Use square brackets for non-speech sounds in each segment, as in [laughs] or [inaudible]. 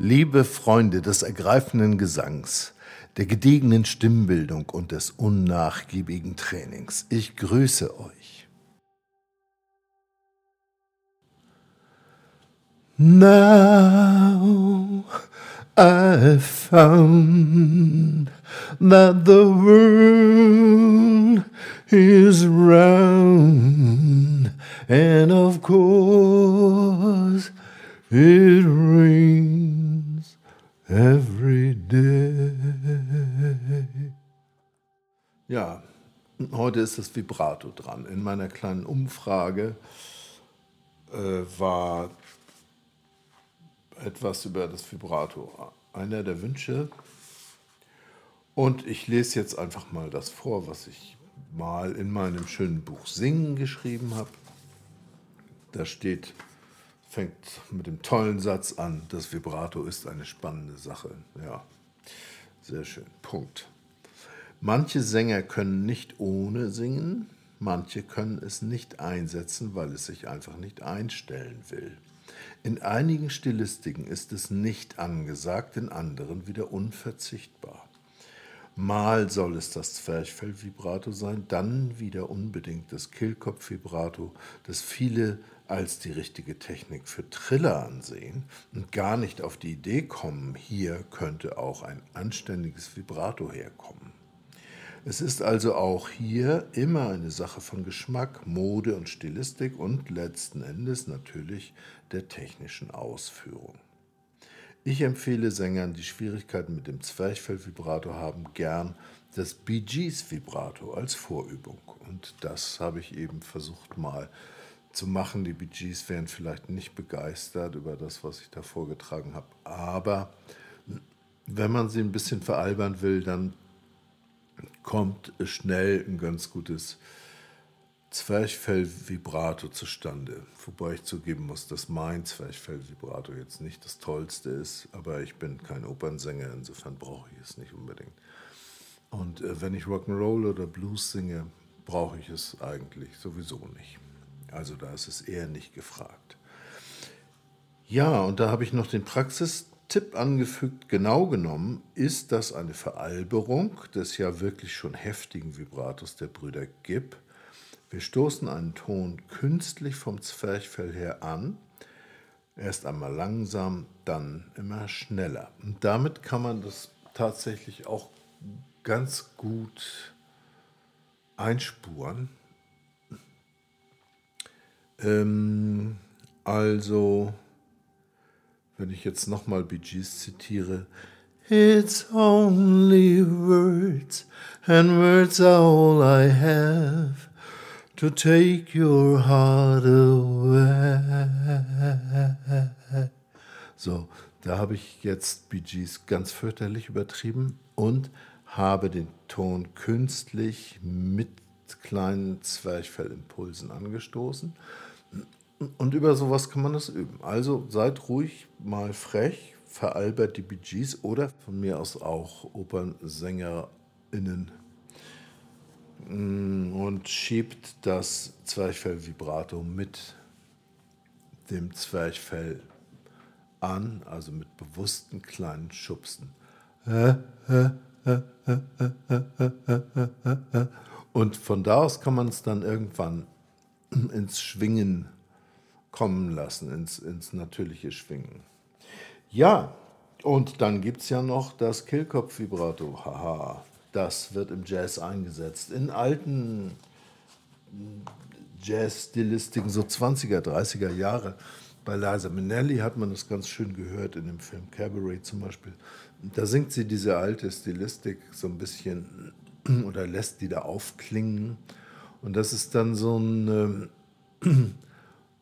Liebe Freunde des ergreifenden Gesangs, der gediegenen Stimmbildung und des unnachgiebigen Trainings, ich grüße euch. Now I found that the world is round, and of course it rains every day. Ja, heute ist das Vibrato dran. In meiner kleinen Umfrage äh, war etwas über das Vibrato einer der Wünsche. Und ich lese jetzt einfach mal das vor, was ich mal in meinem schönen Buch Singen geschrieben habe. Da steht, fängt mit dem tollen Satz an, das Vibrato ist eine spannende Sache. Ja, sehr schön. Punkt. Manche Sänger können nicht ohne singen, manche können es nicht einsetzen, weil es sich einfach nicht einstellen will. In einigen Stilistiken ist es nicht angesagt, in anderen wieder unverzichtbar. Mal soll es das Zwerchfell-Vibrato sein, dann wieder unbedingt das Kehlkopf-Vibrato, das viele als die richtige Technik für Triller ansehen und gar nicht auf die Idee kommen, hier könnte auch ein anständiges Vibrato herkommen. Es ist also auch hier immer eine Sache von Geschmack, Mode und Stilistik und letzten Endes natürlich der technischen Ausführung. Ich empfehle Sängern, die Schwierigkeiten mit dem Zwerchfell-Vibrato haben, gern das Bee Gees Vibrato als Vorübung. Und das habe ich eben versucht mal zu machen. Die Bee Gees wären vielleicht nicht begeistert über das, was ich da vorgetragen habe. Aber wenn man sie ein bisschen veralbern will, dann kommt schnell ein ganz gutes Zwerchfell-Vibrato zustande. Wobei ich zugeben muss, dass mein Zwerchfell-Vibrato jetzt nicht das tollste ist, aber ich bin kein Opernsänger, insofern brauche ich es nicht unbedingt. Und äh, wenn ich Rock'n'Roll oder Blues singe, brauche ich es eigentlich sowieso nicht. Also da ist es eher nicht gefragt. Ja, und da habe ich noch den Praxistipp angefügt. Genau genommen ist das eine Veralberung des ja wirklich schon heftigen Vibratos der Brüder Gibb wir stoßen einen Ton künstlich vom Zwerchfell her an, erst einmal langsam, dann immer schneller. Und damit kann man das tatsächlich auch ganz gut einspuren. Ähm, also, wenn ich jetzt nochmal Gees zitiere, It's only words, and words are all I have to take your heart away. So, da habe ich jetzt Gees ganz fürchterlich übertrieben und habe den Ton künstlich mit kleinen Zwerchfellimpulsen angestoßen. Und über sowas kann man das üben. Also seid ruhig mal frech, veralbert die Bee Gees oder von mir aus auch OpernsängerInnen Mm, und schiebt das Zwerchfell-Vibrato mit dem Zwerchfell an, also mit bewussten kleinen Schubsen. Und von da aus kann man es dann irgendwann ins Schwingen kommen lassen, ins, ins natürliche Schwingen. Ja, und dann gibt es ja noch das Kehlkopf-Vibrato. Haha, das wird im Jazz eingesetzt. In alten Jazz-Stilistiken, so 20er, 30er Jahre, bei Liza Minnelli hat man das ganz schön gehört, in dem Film Cabaret zum Beispiel. Da singt sie diese alte Stilistik so ein bisschen oder lässt die da aufklingen. Und das ist dann so ein ähm, [clears throat]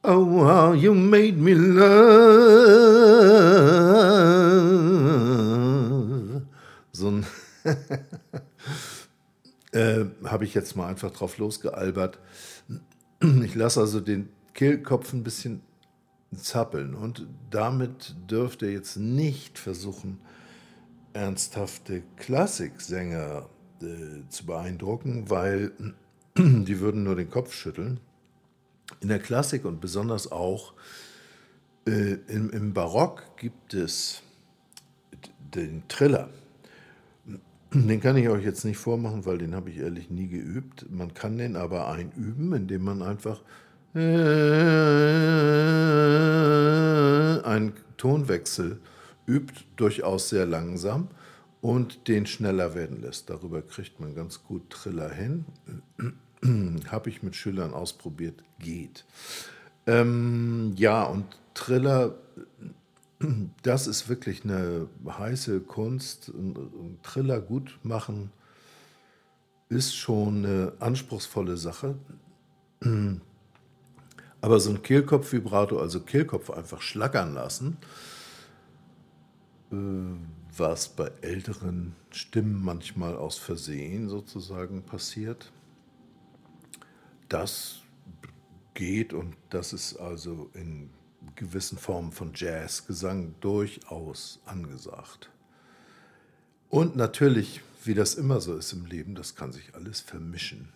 Oh, how you made me love. So ein [laughs] äh, Habe ich jetzt mal einfach drauf losgealbert. Ich lasse also den Kehlkopf ein bisschen zappeln und damit dürft ihr jetzt nicht versuchen, ernsthafte Klassiksänger äh, zu beeindrucken, weil [clears throat] die würden nur den Kopf schütteln. In der Klassik und besonders auch äh, im, im Barock gibt es den Triller. Den kann ich euch jetzt nicht vormachen, weil den habe ich ehrlich nie geübt. Man kann den aber einüben, indem man einfach einen Tonwechsel übt, durchaus sehr langsam und den schneller werden lässt. Darüber kriegt man ganz gut Triller hin. [clears throat] habe ich mit Schülern ausprobiert, geht. Ähm, ja, und Triller [clears throat] das ist wirklich eine heiße Kunst. Triller gut machen ist schon eine anspruchsvolle Sache. [clears throat] Aber so ein Kehlkopf-Vibrato, also Kehlkopf einfach schlackern lassen, äh, was bei älteren Stimmen manchmal aus Versehen sozusagen passiert, das geht und das ist also in gewissen Formen von Jazzgesang durchaus angesagt. Und natürlich, wie das immer so ist im Leben, das kann sich alles vermischen.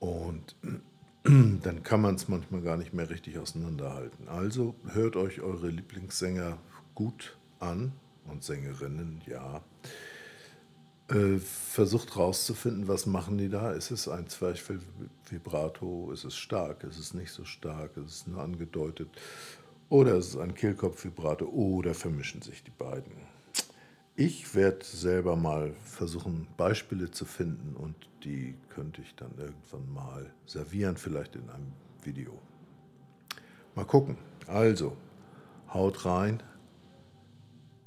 Und [clears throat] dann kann man es manchmal gar nicht mehr richtig auseinanderhalten. Also hört euch eure Lieblingssänger gut an und Sängerinnen, ja. Äh, versucht rauszufinden, was machen die da? Ist es ein Zwerchfell-Vibrato? Ist es stark? Ist es nicht so stark? Ist es nur angedeutet? Oder ist es ein Kehlkopf-Vibrato? Oder vermischen sich die beiden? Ich werde selber mal versuchen, Beispiele zu finden und die könnte ich dann irgendwann mal servieren, vielleicht in einem Video. Mal gucken. Also, haut rein,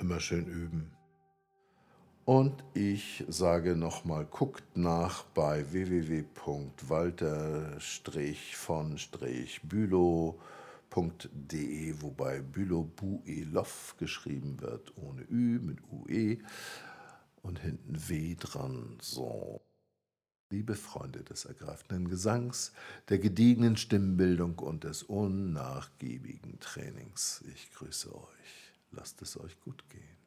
immer schön üben. Und ich sage nochmal, guckt nach bei www.walter-von-bülow.de, wobei Bülow Buelov geschrieben wird, ohne Ü, mit UE und hinten W dran. So. Liebe Freunde des ergreifenden Gesangs, der gediegenen Stimmbildung und des unnachgiebigen Trainings, ich grüße euch. Lasst es euch gut gehen.